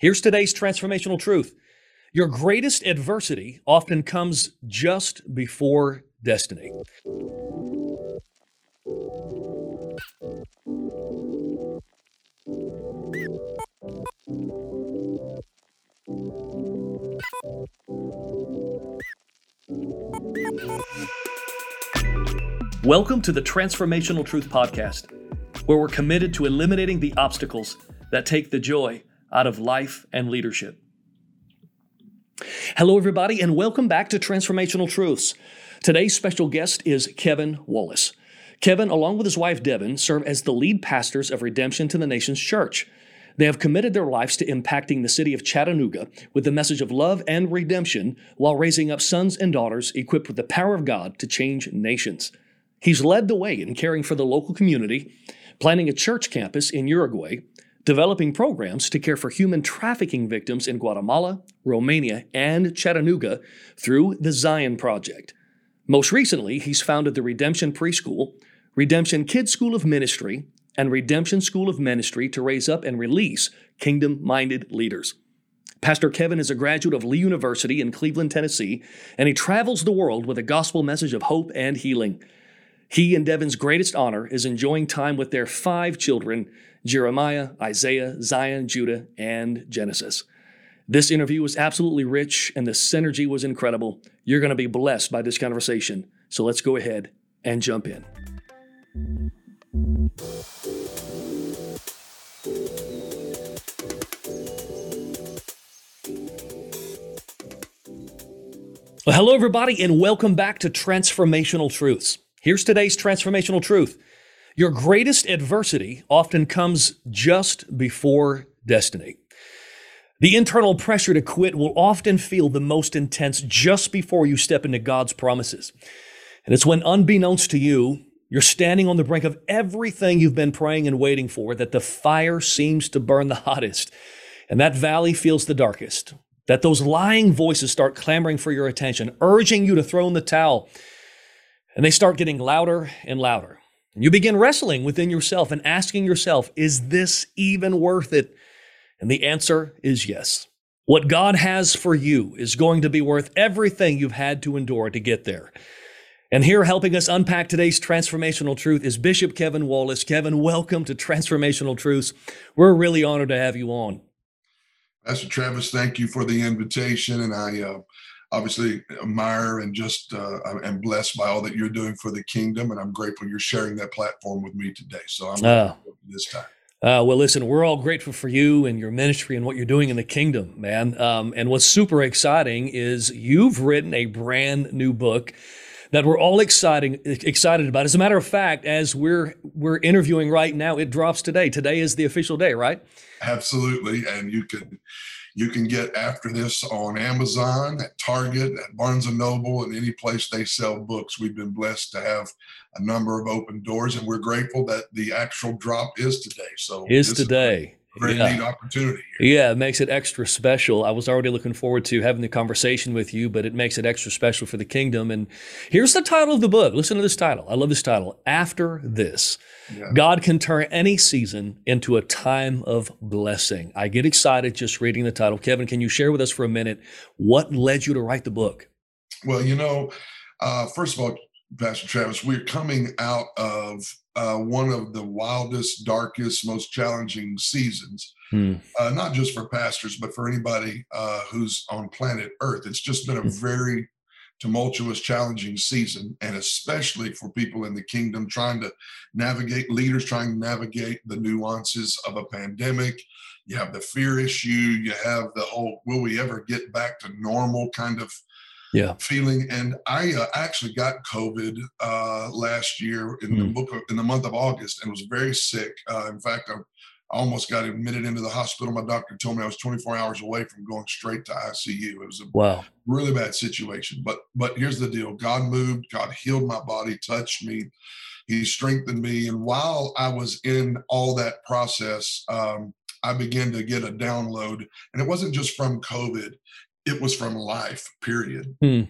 Here's today's transformational truth Your greatest adversity often comes just before destiny. Welcome to the Transformational Truth Podcast, where we're committed to eliminating the obstacles that take the joy out of life and leadership. Hello, everybody, and welcome back to Transformational Truths. Today's special guest is Kevin Wallace. Kevin, along with his wife Devin, serve as the lead pastors of Redemption to the Nations Church. They have committed their lives to impacting the city of Chattanooga with the message of love and redemption while raising up sons and daughters equipped with the power of God to change nations. He's led the way in caring for the local community, planning a church campus in Uruguay, developing programs to care for human trafficking victims in Guatemala, Romania, and Chattanooga through the Zion Project. Most recently, he's founded the Redemption Preschool, Redemption Kids School of Ministry, and Redemption School of Ministry to raise up and release kingdom minded leaders. Pastor Kevin is a graduate of Lee University in Cleveland, Tennessee, and he travels the world with a gospel message of hope and healing. He and Devin's greatest honor is enjoying time with their five children Jeremiah, Isaiah, Zion, Judah, and Genesis. This interview was absolutely rich and the synergy was incredible. You're going to be blessed by this conversation. So let's go ahead and jump in. Well, hello, everybody, and welcome back to Transformational Truths. Here's today's transformational truth Your greatest adversity often comes just before destiny. The internal pressure to quit will often feel the most intense just before you step into God's promises. And it's when, unbeknownst to you, you're standing on the brink of everything you've been praying and waiting for that the fire seems to burn the hottest. And that valley feels the darkest. That those lying voices start clamoring for your attention, urging you to throw in the towel and they start getting louder and louder. And you begin wrestling within yourself and asking yourself, is this even worth it? And the answer is yes. What God has for you is going to be worth everything you've had to endure to get there. And here, helping us unpack today's transformational truth, is Bishop Kevin Wallace. Kevin, welcome to Transformational Truths. We're really honored to have you on. Pastor Travis, thank you for the invitation. And I uh, obviously admire and just uh, am blessed by all that you're doing for the kingdom, and I'm grateful you're sharing that platform with me today. So I'm uh, this time. Uh, well, listen, we're all grateful for you and your ministry and what you're doing in the kingdom, man. Um, and what's super exciting is you've written a brand new book that we're all exciting, excited about. As a matter of fact, as we're we're interviewing right now, it drops today. Today is the official day, right? Absolutely, and you can you can get after this on Amazon, at Target, at Barnes and Noble, and any place they sell books. We've been blessed to have a number of open doors, and we're grateful that the actual drop is today. So is today. Very yeah. neat opportunity. Here. Yeah, it makes it extra special. I was already looking forward to having the conversation with you, but it makes it extra special for the kingdom. And here's the title of the book. Listen to this title. I love this title. After this. Yeah. God can turn any season into a time of blessing. I get excited just reading the title. Kevin, can you share with us for a minute what led you to write the book? Well, you know, uh, first of all, Pastor Travis, we're coming out of uh, one of the wildest, darkest, most challenging seasons, hmm. uh, not just for pastors, but for anybody uh, who's on planet Earth. It's just been a hmm. very tumultuous, challenging season, and especially for people in the kingdom trying to navigate, leaders trying to navigate the nuances of a pandemic. You have the fear issue, you have the whole will we ever get back to normal kind of yeah. feeling. And I uh, actually got COVID uh, last year in mm. the hmm. book of, in the month of August and was very sick. Uh, in fact, I I almost got admitted into the hospital. My doctor told me I was 24 hours away from going straight to ICU. It was a wow. really bad situation. But but here's the deal: God moved, God healed my body, touched me, He strengthened me. And while I was in all that process, um, I began to get a download, and it wasn't just from COVID; it was from life. Period. Hmm.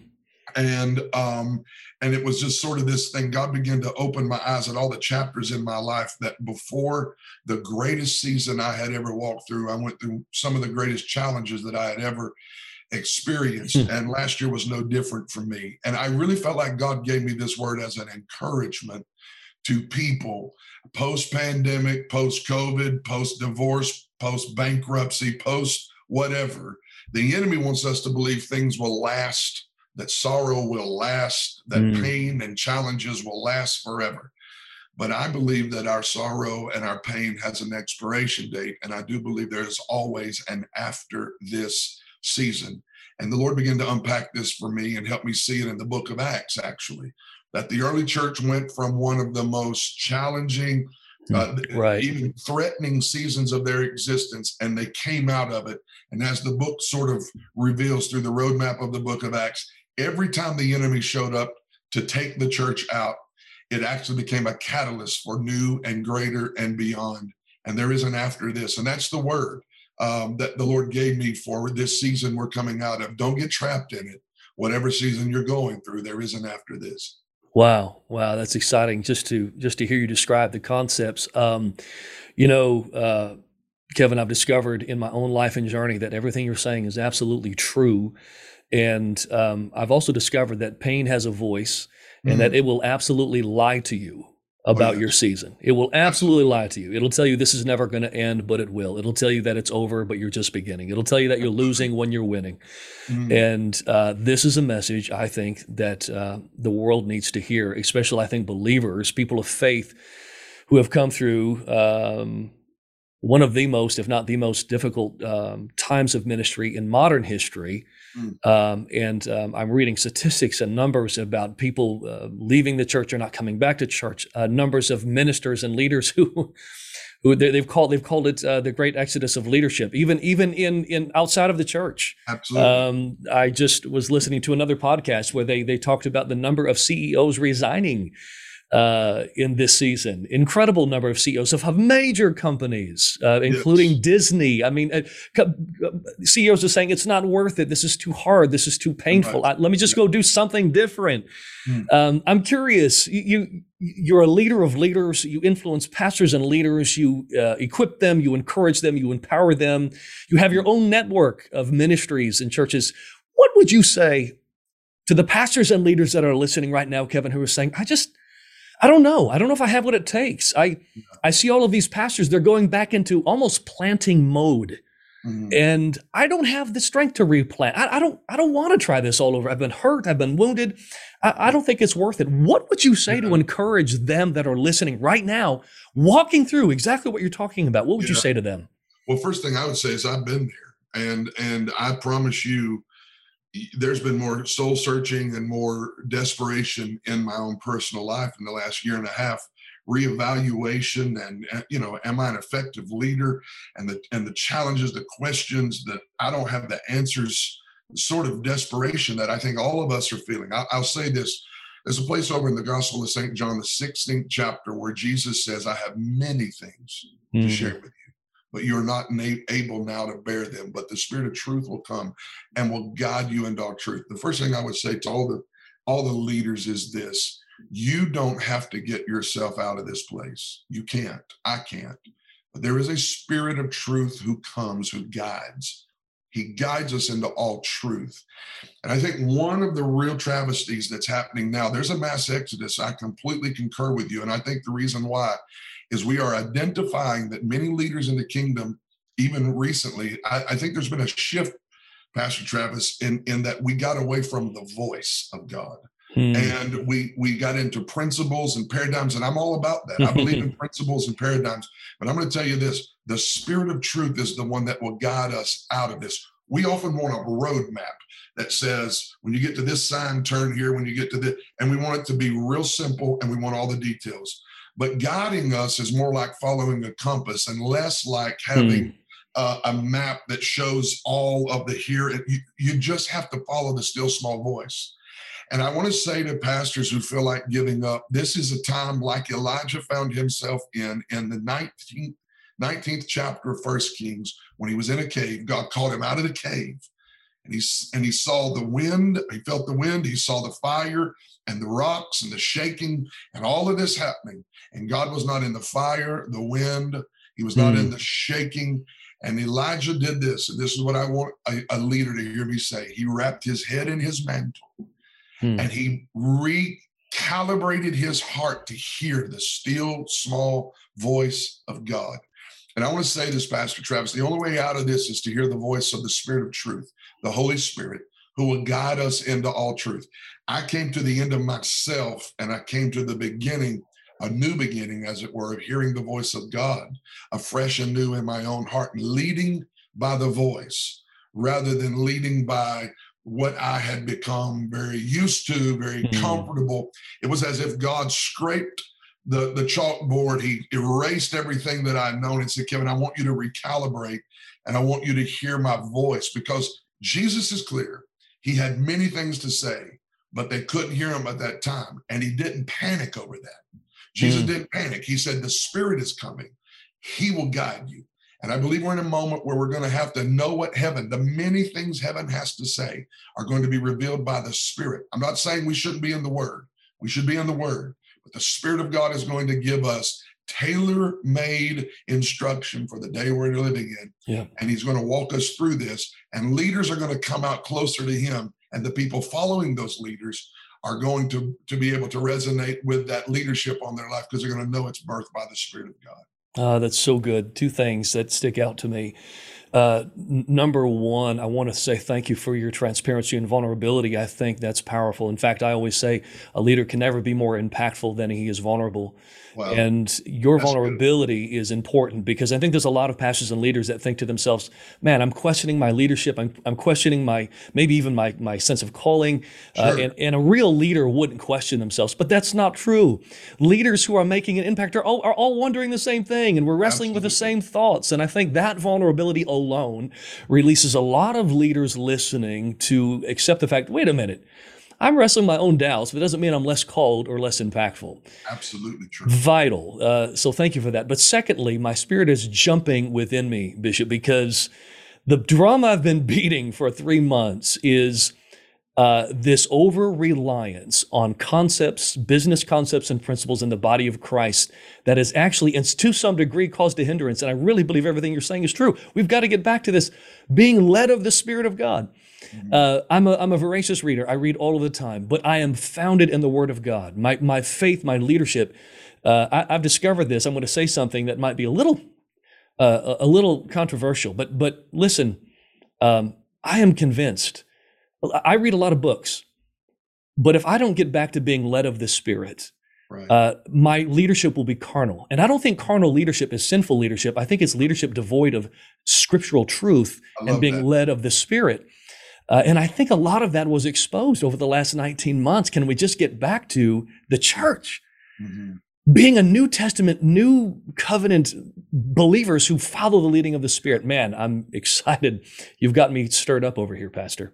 And um and it was just sort of this thing god began to open my eyes at all the chapters in my life that before the greatest season i had ever walked through i went through some of the greatest challenges that i had ever experienced. Hmm. and last year was no different for me. And i really felt like god gave me this word as an encouragement to people post pandemic post covid post divorce post bankruptcy post whatever the enemy wants us to believe things will last that sorrow will last, that mm. pain and challenges will last forever. But I believe that our sorrow and our pain has an expiration date. And I do believe there is always an after this season. And the Lord began to unpack this for me and help me see it in the book of Acts, actually, that the early church went from one of the most challenging, hmm. uh, right. even threatening seasons of their existence, and they came out of it. And as the book sort of reveals through the roadmap of the book of Acts, every time the enemy showed up to take the church out, it actually became a catalyst for new and greater and beyond. And there is an after this. And that's the word um, that the Lord gave me for this season we're coming out of. Don't get trapped in it. Whatever season you're going through, there is an after this. Wow, wow, that's exciting just to just to hear you describe the concepts. Um, you know, uh, Kevin, I've discovered in my own life and journey that everything you're saying is absolutely true. And um, I've also discovered that pain has a voice and mm-hmm. that it will absolutely lie to you about oh, yes. your season. It will absolutely lie to you. It'll tell you this is never going to end, but it will. It'll tell you that it's over, but you're just beginning. It'll tell you that you're losing when you're winning. Mm-hmm. And uh, this is a message I think that uh, the world needs to hear, especially I think believers, people of faith who have come through. Um, one of the most, if not the most difficult um, times of ministry in modern history, Mm. Um, and um, I'm reading statistics and numbers about people uh, leaving the church or not coming back to church. Uh, numbers of ministers and leaders who, who they, have called they've called it uh, the great exodus of leadership. Even even in in outside of the church. Absolutely. Um, I just was listening to another podcast where they they talked about the number of CEOs resigning uh, in this season. Incredible number of CEOs of major companies, uh, including yes. Disney. I mean, uh, uh CEOs are saying it's not worth it. This is too hard. This is too painful. Right. I, let me just go do something different. Hmm. Um, I'm curious. You, you are a leader of leaders. You influence pastors and leaders. You uh, equip them. You encourage them. You empower them. You have your own network of ministries and churches. What would you say to the pastors and leaders that are listening right now, Kevin, who are saying, "I just I don't know. I don't know if I have what it takes. I I see all of these pastors, they're going back into almost planting mode. Mm-hmm. And I don't have the strength to replant. I, I don't I don't want to try this all over. I've been hurt, I've been wounded. I, I don't think it's worth it. What would you say yeah. to encourage them that are listening right now, walking through exactly what you're talking about? What would yeah. you say to them? Well, first thing I would say is I've been there. And and I promise you there's been more soul searching and more desperation in my own personal life in the last year and a half. Reevaluation and you know am i an effective leader? And the and the challenges the questions that i don't have the answers sort of desperation that i think all of us are feeling. I, will say this there's a place over in the gospel of st john the 16th chapter where jesus says i have many things mm-hmm. to share with you but you're not able now to bear them. But the Spirit of truth will come and will guide you into all truth. The first thing I would say to all the all the leaders is this: you don't have to get yourself out of this place. You can't. I can't. But there is a Spirit of truth who comes, who guides. He guides us into all truth. And I think one of the real travesties that's happening now, there's a mass exodus. I completely concur with you. And I think the reason why is we are identifying that many leaders in the kingdom, even recently, I, I think there's been a shift, Pastor Travis, in, in that we got away from the voice of God. Hmm. And we we got into principles and paradigms, and I'm all about that. I believe in principles and paradigms. But I'm going to tell you this: the spirit of truth is the one that will guide us out of this. We often want a roadmap that says, when you get to this sign, turn here. When you get to this, and we want it to be real simple, and we want all the details. But guiding us is more like following a compass and less like having hmm. uh, a map that shows all of the here. You, you just have to follow the still small voice. And I want to say to pastors who feel like giving up, this is a time like Elijah found himself in, in the 19th, 19th chapter of First Kings, when he was in a cave. God called him out of the cave and he and he saw the wind. He felt the wind. He saw the fire and the rocks and the shaking and all of this happening. And God was not in the fire, the wind. He was not mm. in hmm. the shaking. And Elijah did this, and this is what I want a, a leader to hear me say. He wrapped his head in his mantle, mm. and he recalibrated his heart to hear the still small voice of God. And I want to say this, Pastor Travis the only way out of this is to hear the voice of the Spirit of truth, the Holy Spirit, who will guide us into all truth. I came to the end of myself and I came to the beginning, a new beginning, as it were, of hearing the voice of God, afresh and new in my own heart, leading by the voice rather than leading by what I had become very used to, very mm. comfortable. It was as if God scraped the, the chalkboard, he erased everything that I'd known and said, Kevin, I want you to recalibrate and I want you to hear my voice because Jesus is clear. He had many things to say, but they couldn't hear him at that time. And he didn't panic over that. Jesus mm. didn't panic. He said, The Spirit is coming, He will guide you. And I believe we're in a moment where we're going to have to know what heaven, the many things heaven has to say, are going to be revealed by the Spirit. I'm not saying we shouldn't be in the Word, we should be in the Word. But the Spirit of God is going to give us tailor made instruction for the day we're living in. Yeah. And He's going to walk us through this. And leaders are going to come out closer to Him. And the people following those leaders are going to, to be able to resonate with that leadership on their life because they're going to know it's birthed by the Spirit of God. Uh, that's so good. Two things that stick out to me. Uh, number one, I want to say thank you for your transparency and vulnerability. I think that's powerful. In fact, I always say a leader can never be more impactful than he is vulnerable. Wow. And your That's vulnerability good. is important because I think there's a lot of pastors and leaders that think to themselves, man, I'm questioning my leadership. I'm, I'm questioning my, maybe even my, my sense of calling. Uh, sure. Uh, and, and a real leader wouldn't question themselves, but that's not true. Leaders who are making an impact are all, are all wondering the same thing and we're wrestling Absolutely. with the same thoughts. And I think that vulnerability alone releases a lot of leaders listening to accept the fact, wait a minute, I'm wrestling my own doubts, but it doesn't mean I'm less called or less impactful. Absolutely true. Vital. Uh, so thank you for that. But secondly, my spirit is jumping within me, Bishop, because the drum I've been beating for three months is uh, this over reliance on concepts, business concepts, and principles in the body of Christ that is actually, and to some degree, caused a hindrance. And I really believe everything you're saying is true. We've got to get back to this being led of the Spirit of God. Mm-hmm. Uh, I'm, a, I'm a voracious reader. I read all of the time, but I am founded in the Word of God. My, my faith, my leadership. Uh, I, have discovered this. I'm going to say something that might be a little, uh, a little controversial, but but listen, um, I am convinced. I read a lot of books, but if I don't get back to being led of the Spirit, Right. Uh, my leadership will be carnal. And I don't think carnal leadership is sinful leadership. I think it's leadership devoid of scriptural truth and being that. led of the Spirit. Uh, and I think a lot of that was exposed over the last 19 months. Can we just get back to the church? Mm-hmm. Being a New Testament, New Covenant believers who follow the leading of the Spirit. Man, I'm excited. You've got me stirred up over here, Pastor.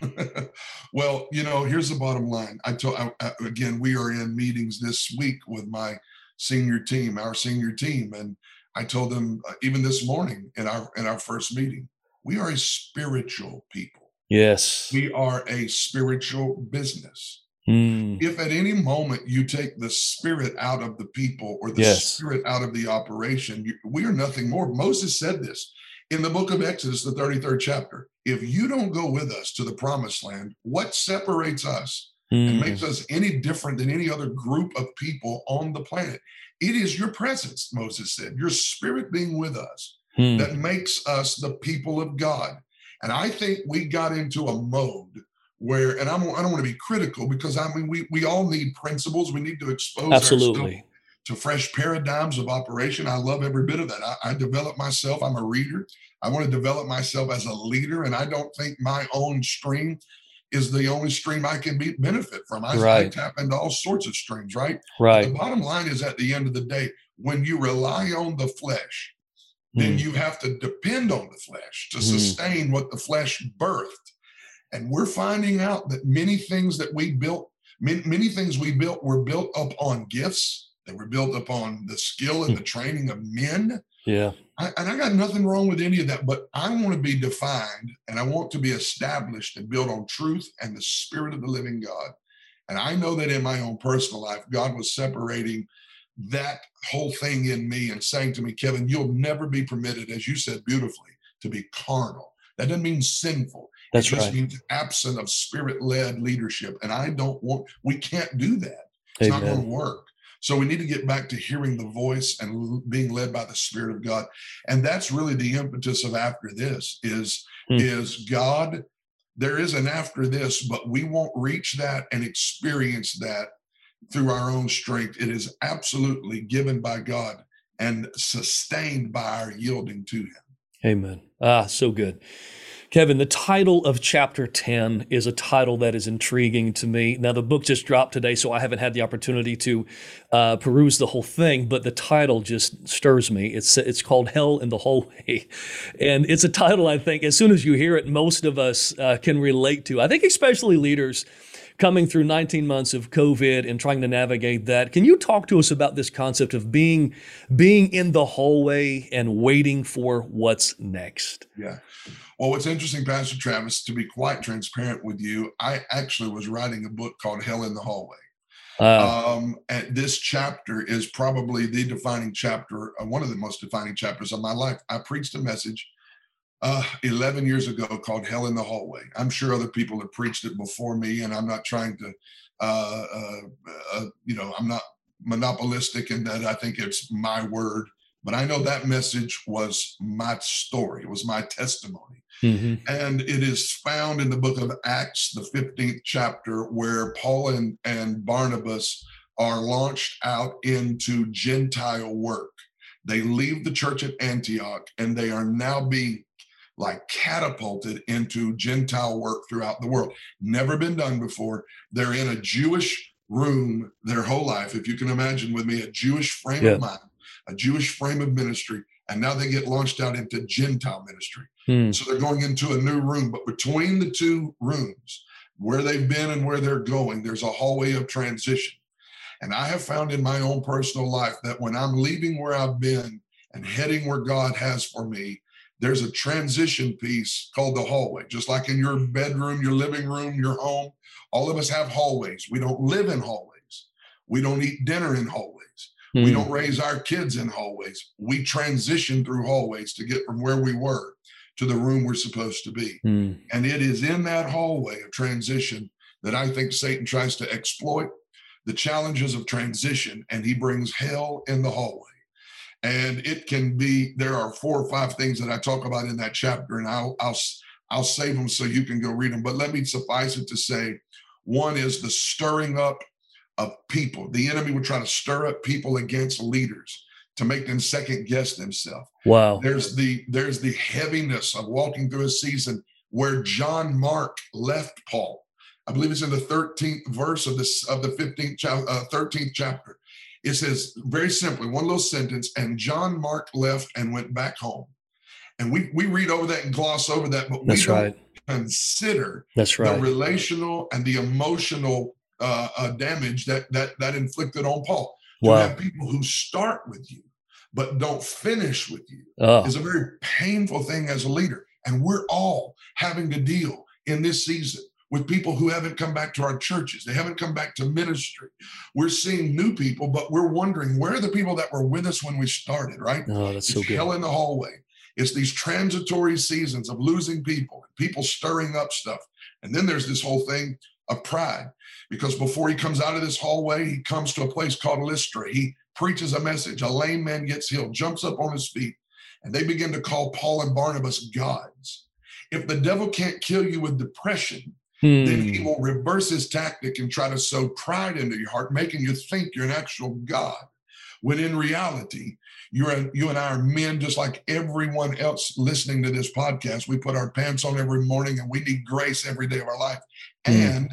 well, you know, here's the bottom line. I told I, again, we are in meetings this week with my senior team, our senior team, and I told them uh, even this morning in our in our first meeting, we are a spiritual people. Yes. We are a spiritual business. Mm. If at any moment you take the spirit out of the people or the yes. spirit out of the operation, you, we are nothing more. Moses said this in the book of Exodus, the 33rd chapter. If you don't go with us to the promised land, what separates us mm. and makes us any different than any other group of people on the planet? It is your presence, Moses said, your spirit being with us mm. that makes us the people of God. And I think we got into a mode where, and I'm, I don't want to be critical because I mean, we, we all need principles. We need to expose Absolutely. To fresh paradigms of operation. I love every bit of that. I, I develop myself. I'm a reader. I want to develop myself as a leader. And I don't think my own stream is the only stream I can be, benefit from. I, right. I tap into all sorts of streams, right? Right. But the bottom line is at the end of the day, when you rely on the flesh, then mm. you have to depend on the flesh to mm. sustain what the flesh birthed. And we're finding out that many things that we built, many, many things we built were built up on gifts. They were built upon the skill and the hmm. training of men. Yeah. I, and I got nothing wrong with any of that, but I want to be defined and I want to be established and built on truth and the spirit of the living God. And I know that in my own personal life, God was separating that whole thing in me and saying to me, Kevin, you'll never be permitted, as you said beautifully, to be carnal. That doesn't mean sinful. That's it just right. means absent of spirit led leadership. And I don't want, we can't do that. It's Amen. not going to work. So we need to get back to hearing the voice and being led by the Spirit of God. And that's really the impetus of after this is, hmm. is God, there is an after this, but we won't reach that and experience that through our own strength. It is absolutely given by God and sustained by our yielding to Him. Amen. Ah, so good. Kevin, the title of chapter 10 is a title that is intriguing to me. Now, the book just dropped today, so I haven't had the opportunity to uh, peruse the whole thing, but the title just stirs me. It's, it's called Hell in the Hallway. And it's a title I think, as soon as you hear it, most of us uh, can relate to. I think, especially leaders coming through 19 months of COVID and trying to navigate that. Can you talk to us about this concept of being being in the hallway and waiting for what's next? Yeah. Well, what's interesting, Pastor Travis, to be quite transparent with you, I actually was writing a book called Hell in the Hallway. Uh, um, and this chapter is probably the defining chapter, uh, one of the most defining chapters of my life. I preached a message uh, 11 years ago called Hell in the Hallway. I'm sure other people have preached it before me, and I'm not trying to, uh, uh, uh you know, I'm not monopolistic in that I think it's my word. But I know that message was my story, it was my testimony. Mm-hmm. And it is found in the book of Acts, the 15th chapter, where Paul and, and Barnabas are launched out into Gentile work. They leave the church at Antioch and they are now being like catapulted into Gentile work throughout the world. Never been done before. They're in a Jewish room their whole life. If you can imagine with me, a Jewish frame yeah. of mind a Jewish frame of ministry, and now they get launched out into Gentile ministry. Hmm. So they're going into a new room, but between the two rooms, where they've been and where they're going, there's a hallway of transition. And I have found in my own personal life that when I'm leaving where I've been and heading where God has for me, there's a transition piece called the hallway. Just like in your bedroom, your living room, your home, all of us have hallways. We don't live in hallways. We don't eat dinner in hallways. Mm. We hmm. don't raise our kids in hallways. We transition through hallways to get from where we were to the room we're supposed to be. Mm. And it is in that hallway of transition that I think Satan tries to exploit the challenges of transition and he brings hell in the hallway. And it can be, there are four or five things that I talk about in that chapter, and I'll, I'll, I'll save them so you can go read them. But let me suffice it to say one is the stirring up of people. The enemy would try to stir up people against leaders to make them second guess themselves. Wow. There's the there's the heaviness of walking through a season where John Mark left Paul. I believe it's in the 13th verse of this of the 15th chapter, uh, 13th chapter. It says very simply, one little sentence, and John Mark left and went back home. And we we read over that and gloss over that, but we That's don't right. consider That's right. the relational and the emotional uh, uh, damage that that that inflicted on Paul. To wow. have people who start with you but don't finish with you oh. is a very painful thing as a leader, and we're all having to deal in this season with people who haven't come back to our churches. They haven't come back to ministry. We're seeing new people, but we're wondering where are the people that were with us when we started, right? Oh, that's it's so good. Hell in the hallway. It's these transitory seasons of losing people, and people stirring up stuff. And then there's this whole thing of pride because before he comes out of this hallway, he comes to a place called Lystra. He preaches a message. A lame man gets healed, jumps up on his feet, and they begin to call Paul and Barnabas gods. If the devil can't kill you with depression, hmm. then he will reverse his tactic and try to sow pride into your heart, making you think you're an actual God. When in reality, you're a, you and I are men just like everyone else listening to this podcast. We put our pants on every morning and we need grace every day of our life. Mm. And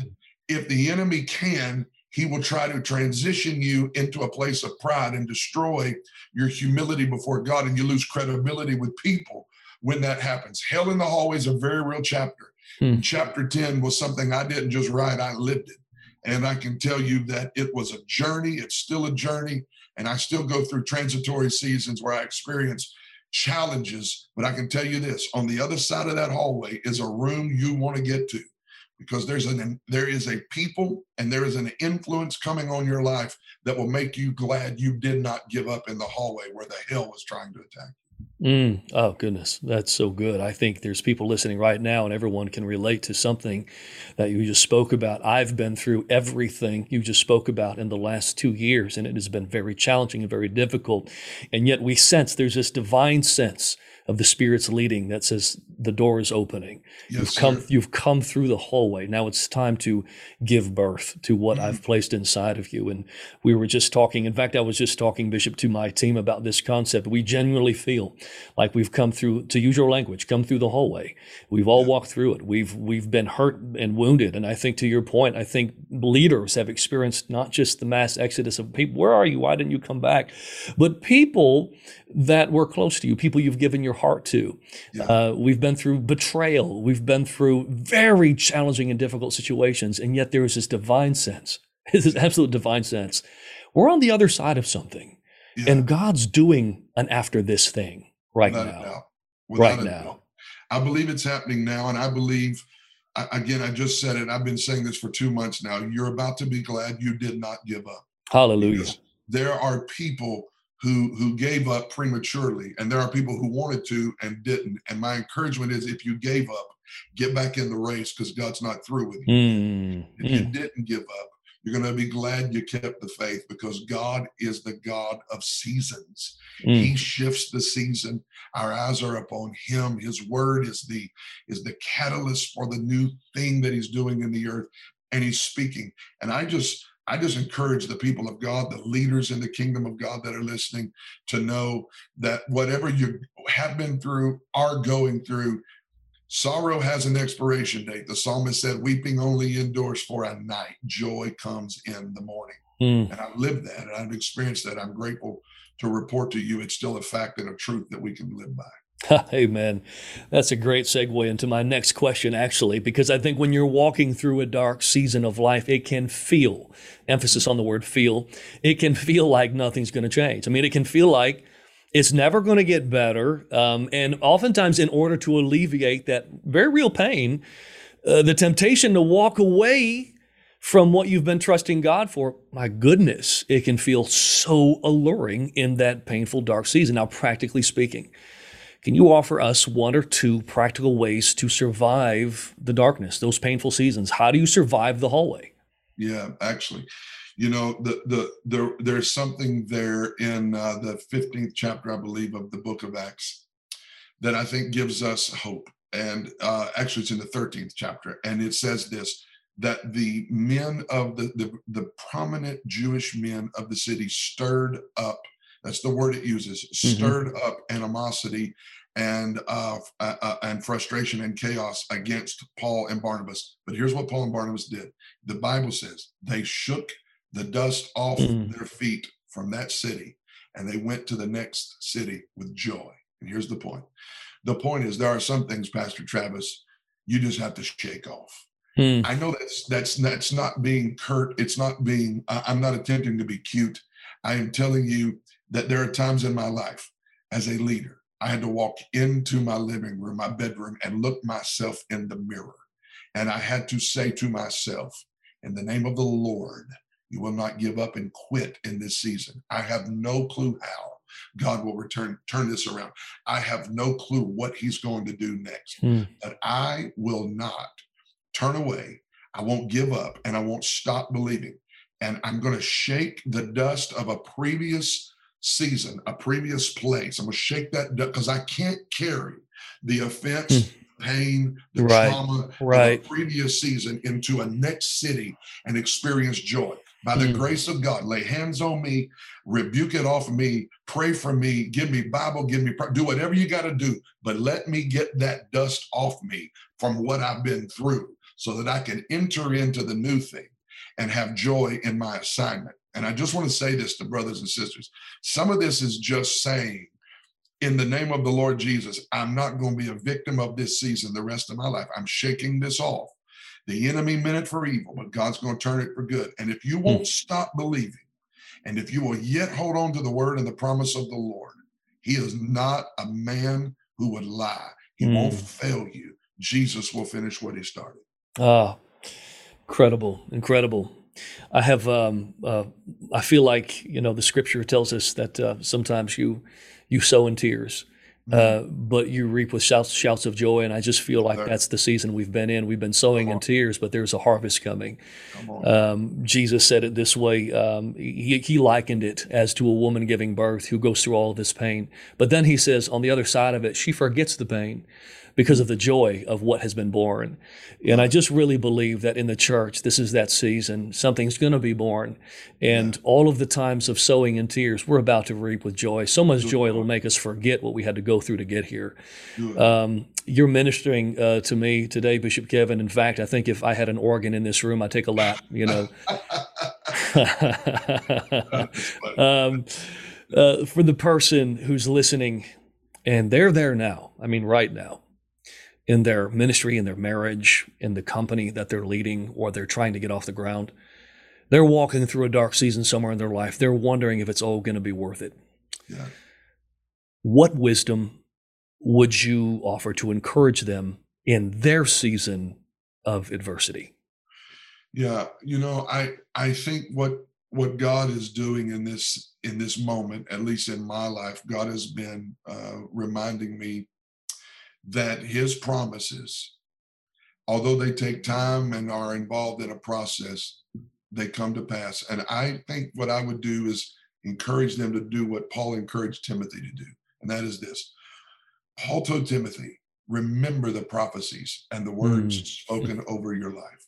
if the enemy can, he will try to transition you into a place of pride and destroy your humility before God, and you lose credibility with people when that happens. Hell in the Hallway is a very real chapter. Hmm. Chapter 10 was something I didn't just write, I lived it. And I can tell you that it was a journey. It's still a journey. And I still go through transitory seasons where I experience challenges. But I can tell you this on the other side of that hallway is a room you want to get to because there's an there is a people and there is an influence coming on your life that will make you glad you did not give up in the hallway where the hell was trying to attack Mm. Oh, goodness. That's so good. I think there's people listening right now, and everyone can relate to something that you just spoke about. I've been through everything you just spoke about in the last two years, and it has been very challenging and very difficult. And yet we sense there's this divine sense of the Spirit's leading that says the door is opening. Yes, you've come sir. you've come through the hallway. Now it's time to give birth to what mm-hmm. I've placed inside of you. And we were just talking. In fact, I was just talking, Bishop, to my team about this concept. We genuinely feel like we've come through, to use your language, come through the hallway. We've all yeah. walked through it. We've we've been hurt and wounded. And I think to your point, I think leaders have experienced not just the mass exodus of people. Where are you? Why didn't you come back? But people that were close to you, people you've given your heart to. Yeah. Uh, we've been through betrayal. We've been through very challenging and difficult situations, and yet there is this divine sense, this absolute divine sense. We're on the other side of something, yeah. and God's doing an after this thing right Without now. right now. Doubt. I believe it's happening now, and I believe. Again, I just said it. I've been saying this for two months now. You're about to be glad you did not give up. Hallelujah. Because there are people who who gave up prematurely and there are people who wanted to and didn't. And my encouragement is if you gave up get back in the race because god's not through with you. Mm, if mm. you didn't give up you're going to be glad you kept the faith because god is the god of seasons. Mm. he shifts the season. Our eyes are upon him. His word is the is the catalyst for the new thing that he's doing in the earth and he's speaking. And i just I just encourage the people of God, the leaders in the kingdom of God that are listening, to know that whatever you have been through, are going through, sorrow has an expiration date. The psalmist said, Weeping only endures for a night, joy comes in the morning. Mm. And I've lived that and I've experienced that. I'm grateful to report to you it's still a fact and a truth that we can live by. Amen. That's a great segue into my next question, actually, because I think when you're walking through a dark season of life, it can feel, emphasis on the word feel, it can feel like nothing's going to change. I mean, it can feel like it's never going to get better. Um, and oftentimes, in order to alleviate that very real pain, uh, the temptation to walk away from what you've been trusting God for, my goodness, it can feel so alluring in that painful, dark season. Now, practically speaking, can you offer us one or two practical ways to survive the darkness, those painful seasons? How do you survive the hallway? Yeah, actually, you know, the the there there's something there in uh, the 15th chapter, I believe, of the book of Acts that I think gives us hope. And uh, actually, it's in the 13th chapter, and it says this that the men of the, the the prominent Jewish men of the city stirred up that's the word it uses. Mm-hmm. Stirred mm-hmm. up animosity and uh, uh, uh, and frustration and chaos against Paul and Barnabas. But here's what Paul and Barnabas did. The Bible says they shook the dust off mm. their feet from that city and they went to the next city with joy. And here's the point. The point is there are some things, Pastor Travis, you just have to shake off. Mm. I know that's that's that's not being curt. It's not being. I'm not attempting to be cute. I am telling you that there are times in my life as a leader, I had to walk into my living room, my bedroom, and look myself in the mirror. And I had to say to myself, in the name of the Lord, you will not give up and quit in this season. I have no clue how God will return turn this around. I have no clue what he's going to do next. Hmm. But I will not turn away. I won't give up and I won't stop believing. And I'm going to shake the dust of a previous season, a previous place. I'm gonna shake that because I can't carry the offense, mm. pain, the right. trauma right. of a previous season into a next city and experience joy. By the mm. grace of God, lay hands on me, rebuke it off of me, pray for me, give me Bible, give me do whatever you got to do, but let me get that dust off me from what I've been through so that I can enter into the new thing and have joy in my assignment. And I just want to say this to brothers and sisters. Some of this is just saying, in the name of the Lord Jesus, I'm not going to be a victim of this season the rest of my life. I'm shaking this off. The enemy meant it for evil, but God's going to turn it for good. And if you won't stop believing, and if you will yet hold on to the word and the promise of the Lord, He is not a man who would lie. He mm. won't fail you. Jesus will finish what he started. Ah, incredible, incredible. I have, um, uh, I feel like you know the scripture tells us that uh, sometimes you you sow in tears, uh, mm-hmm. but you reap with shouts, shouts of joy. And I just feel like that's the season we've been in. We've been sowing in tears, but there's a harvest coming. Um, Jesus said it this way. Um, he, he likened it as to a woman giving birth who goes through all of this pain. But then he says, on the other side of it, she forgets the pain because of the joy of what has been born. And I just really believe that in the church, this is that season. Something's going to be born. And all of the times of sowing in tears, we're about to reap with joy. So much joy it'll make us forget what we had to go through to get here. Um, you're ministering uh, to me today, Bishop Kevin. In fact, I think if I had an organ in this room, I'd take a lap, you know. um, uh, for the person who's listening, and they're there now, I mean, right now, in their ministry, in their marriage, in the company that they're leading, or they're trying to get off the ground. They're walking through a dark season somewhere in their life. They're wondering if it's all going to be worth it. Yeah. What wisdom would you offer to encourage them in their season of adversity? Yeah, you know, I I think what what God is doing in this in this moment, at least in my life, God has been uh, reminding me that his promises, although they take time and are involved in a process, they come to pass. And I think what I would do is encourage them to do what Paul encouraged Timothy to do. And that is this Paul told Timothy, remember the prophecies and the words mm. spoken over your life.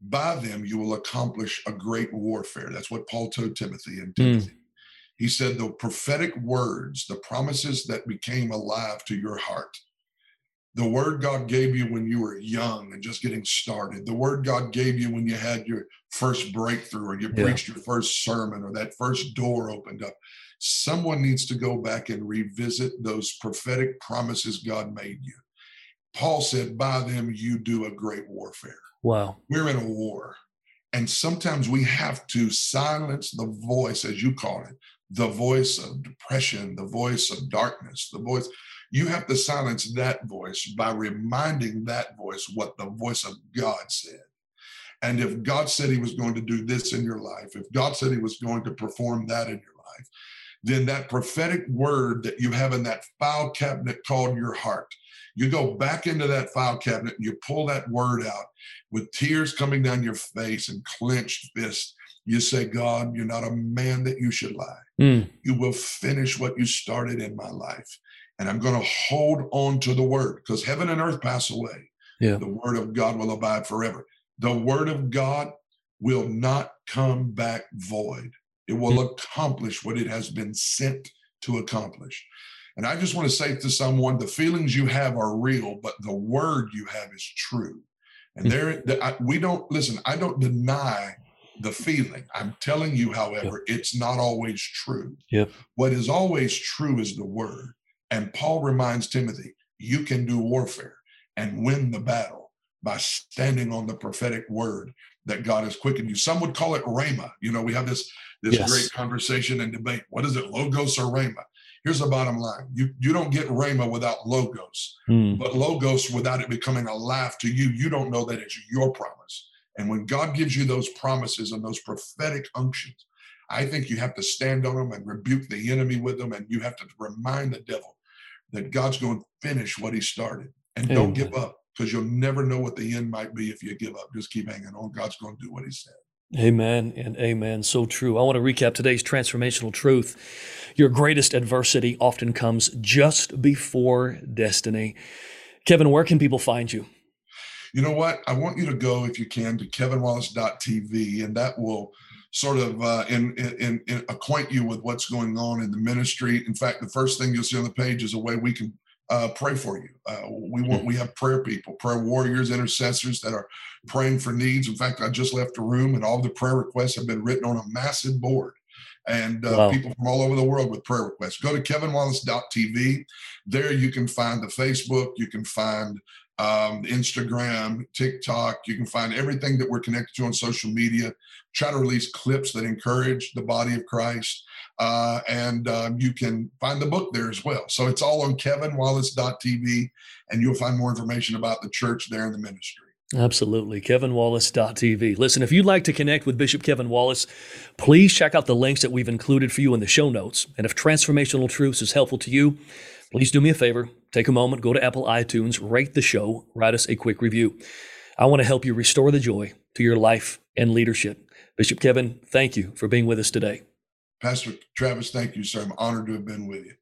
By them, you will accomplish a great warfare. That's what Paul told Timothy and Timothy. Mm. He said, the prophetic words, the promises that became alive to your heart, the word God gave you when you were young and just getting started, the word God gave you when you had your first breakthrough or you yeah. preached your first sermon or that first door opened up. Someone needs to go back and revisit those prophetic promises God made you. Paul said, By them you do a great warfare. Wow. We're in a war. And sometimes we have to silence the voice, as you call it, the voice of depression, the voice of darkness, the voice you have to silence that voice by reminding that voice what the voice of God said. And if God said he was going to do this in your life, if God said he was going to perform that in your life, then that prophetic word that you have in that file cabinet called your heart, you go back into that file cabinet and you pull that word out with tears coming down your face and clenched fists. You say, God, you're not a man that you should lie. Mm. You will finish what you started in my life and I'm going to hold on to the word because heaven and earth pass away. Yeah. The word of God will abide forever. The word of God will not come back void. It will mm-hmm. accomplish what it has been sent to accomplish. And I just want to say to someone the feelings you have are real, but the word you have is true. And mm-hmm. there, I, we don't listen, I don't deny the feeling. I'm telling you, however, yep. it's not always true. Yep. What is always true is the word. And Paul reminds Timothy, you can do warfare and win the battle by standing on the prophetic word that God has quickened you. Some would call it rhema. You know, we have this this yes. great conversation and debate. What is it, logos or rhema? Here's the bottom line: you you don't get rhema without logos, mm. but logos without it becoming alive to you, you don't know that it's your promise. And when God gives you those promises and those prophetic unctions, I think you have to stand on them and rebuke the enemy with them, and you have to remind the devil that God's going to finish what he started. And don't give up because you'll never know what the end might be if you give up. Just keep hanging on. God's going to do what he said. Amen and amen. So true. I want to recap today's transformational truth. Your greatest adversity often comes just before destiny. Kevin, where can people find you? You know what? I want you to go, if you can, to kevinwallace.tv, and that will sort of uh, in, in, in acquaint you with what's going on in the ministry. In fact, the first thing you'll see on the page is a way we can uh, pray for you. Uh, we want we have prayer people, prayer warriors, intercessors that are praying for needs. In fact, I just left a room and all the prayer requests have been written on a massive board. And uh, wow. people from all over the world with prayer requests. Go to kevinwallace.tv. There you can find the Facebook, you can find um, Instagram, TikTok. You can find everything that we're connected to on social media. Try to release clips that encourage the body of Christ. Uh, and um, you can find the book there as well. So it's all on kevinwallace.tv, and you'll find more information about the church there and the ministry. Absolutely. KevinWallace.tv. Listen, if you'd like to connect with Bishop Kevin Wallace, please check out the links that we've included for you in the show notes. And if Transformational Truths is helpful to you, please do me a favor. Take a moment, go to Apple iTunes, rate the show, write us a quick review. I want to help you restore the joy to your life and leadership. Bishop Kevin, thank you for being with us today. Pastor Travis, thank you, sir. I'm honored to have been with you.